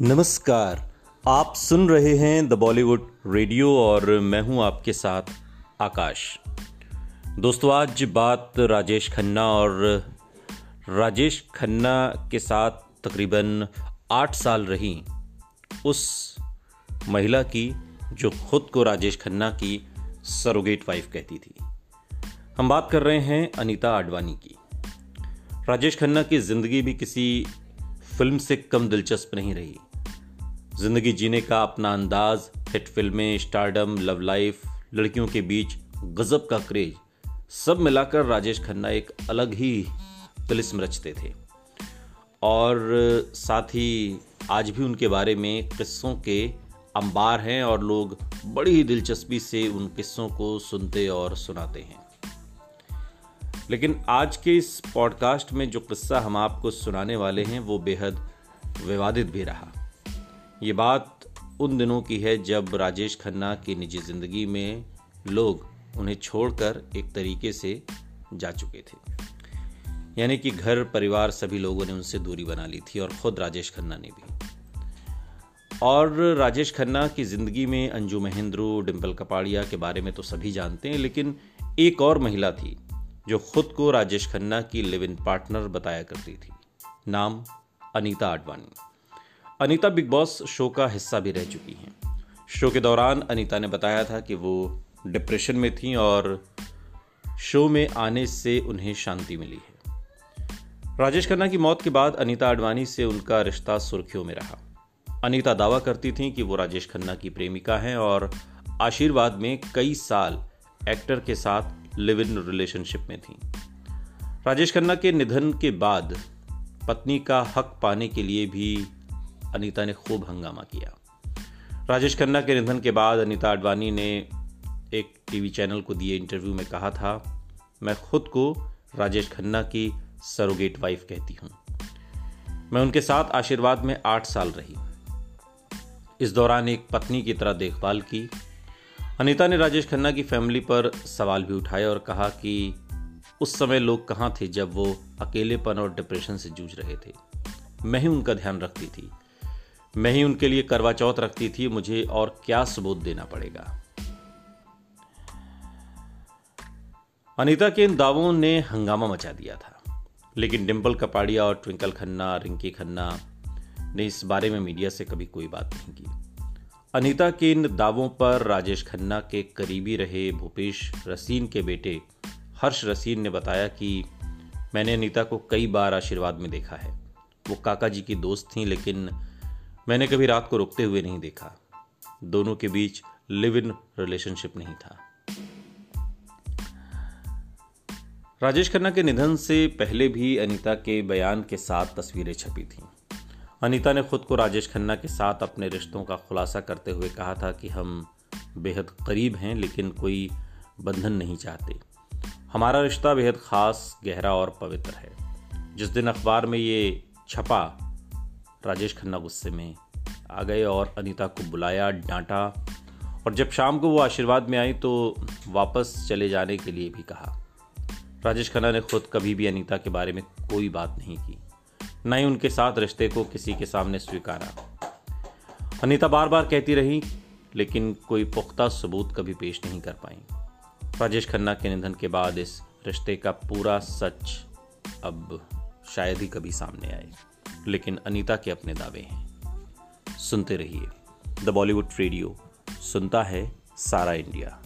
नमस्कार, आप सुन रहे हैं द बॉलीवुड रेडियो और मैं हूँ आपके साथ आकाश। दोस्तों, आज बात राजेश खन्ना और राजेश खन्ना के साथ तकरीबन आठ साल रही उस महिला की जो खुद को राजेश खन्ना की सरोगेट वाइफ कहती थी। हम बात कर रहे हैं अनीता आडवाणी की। राजेश खन्ना की ज़िंदगी भी किसी फ़िल्म से कम दिलचस्प नहीं रही। ज़िंदगी जीने का अपना अंदाज, हिट फ़िल्में स्टारडम लव लाइफ लड़कियों के बीच गजब का क्रेज सब मिलाकर राजेश खन्ना एक अलग ही तिलिस्म रचते थे। और साथ ही आज भी उनके बारे में किस्सों के अंबार हैं और लोग बड़ी ही दिलचस्पी से उन किस्सों को सुनते और सुनाते हैं। लेकिन आज के इस पॉडकास्ट में जो किस्सा हम आपको सुनाने वाले हैं, वो बेहद विवादित भी रहा। ये बात उन दिनों की है जब राजेश खन्ना की निजी ज़िंदगी में लोग उन्हें छोड़कर एक तरीके से जा चुके थे। यानी कि घर, परिवार, सभी लोगों ने उनसे दूरी बना ली थी और खुद राजेश खन्ना ने भी। और राजेश खन्ना की ज़िंदगी में अंजू महेंद्रू डिम्पल कपाड़िया के बारे में तो सभी जानते हैं, लेकिन एक और महिला थी जो खुद को राजेश खन्ना की लिव इन पार्टनर बताया करती थी। नाम Anita Advani. Anita Bigg Boss show का हिस्सा भी रह चुकी हैं। शो के दौरान अनीता ने बताया था कि वो डिप्रेशन में थी और शो में आने से उन्हें शांति मिली है। राजेश खन्ना की मौत के बाद अनीता आडवाणी से उनका रिश्ता सुर्खियों में रहा। अनीता दावा करती थी कि वो राजेश खन्ना की प्रेमिका हैं और आशीर्वाद में कई साल एक्टर के साथ लिव इन रिलेशनशिप में थी। राजेश खन्ना के निधन के बाद पत्नी का हक पाने के लिए भी अनीता ने खूब हंगामा किया। राजेश खन्ना के निधन के बाद अनीता आडवाणी ने एक टीवी चैनल को दिए इंटरव्यू में कहा था, मैं खुद को राजेश खन्ना की सरोगेट वाइफ कहती हूँ। मैं उनके साथ आशीर्वाद में आठ साल रही इस दौरान एक पत्नी की तरह देखभाल की। अनीता ने राजेश खन्ना की फैमिली पर सवाल भी उठाए और कहा कि उस समय लोग कहाँ थे जब वो अकेलेपन और डिप्रेशन से जूझ रहे थे। मैं ही उनका ध्यान रखती थी। मैं ही उनके लिए करवा चौथ रखती थी, मुझे और क्या सबूत देना पड़ेगा? अनीता के इन दावों ने हंगामा मचा दिया था। लेकिन डिम्पल कपाड़िया और ट्विंकल खन्ना, रिंकी खन्ना ने इस बारे में मीडिया से कभी कोई बात नहीं की। अनीता के इन दावों पर राजेश खन्ना के करीबी रहे भूपेश रसीन के बेटे हर्ष रसीन ने बताया कि मैंने अनीता को कई बार आशीर्वाद में देखा है। वो काका जी की दोस्त थी, लेकिन मैंने कभी रात को रुकते हुए नहीं देखा। दोनों के बीच लिव इन रिलेशनशिप नहीं था। राजेश खन्ना के निधन से पहले भी अनीता के बयान के साथ तस्वीरें छपी थीं। अनीता ने खुद को राजेश खन्ना के साथ अपने रिश्तों का खुलासा करते हुए कहा था कि हम बेहद करीब हैं, लेकिन कोई बंधन नहीं चाहते। हमारा रिश्ता बेहद खास, गहरा और पवित्र है। जिस दिन अखबार में ये छपा राजेश खन्ना गुस्से में आ गए और अनीता को बुलाया डांटा। और जब शाम को वो आशीर्वाद में आई तो वापस चले जाने के लिए भी कहा। राजेश खन्ना ने खुद कभी भी अनीता के बारे में कोई बात नहीं की। न ही उनके साथ रिश्ते को किसी के सामने स्वीकारा। अनीता बार बार कहती रही, लेकिन कोई पुख्ता सबूत कभी पेश नहीं कर पाई। राजेश खन्ना के निधन के बाद इस रिश्ते का पूरा सच अब शायद ही कभी सामने आए। लेकिन अनीता के अपने दावे हैं। सुनते रहिए। द बॉलीवुड रेडियो, सुनता है सारा इंडिया।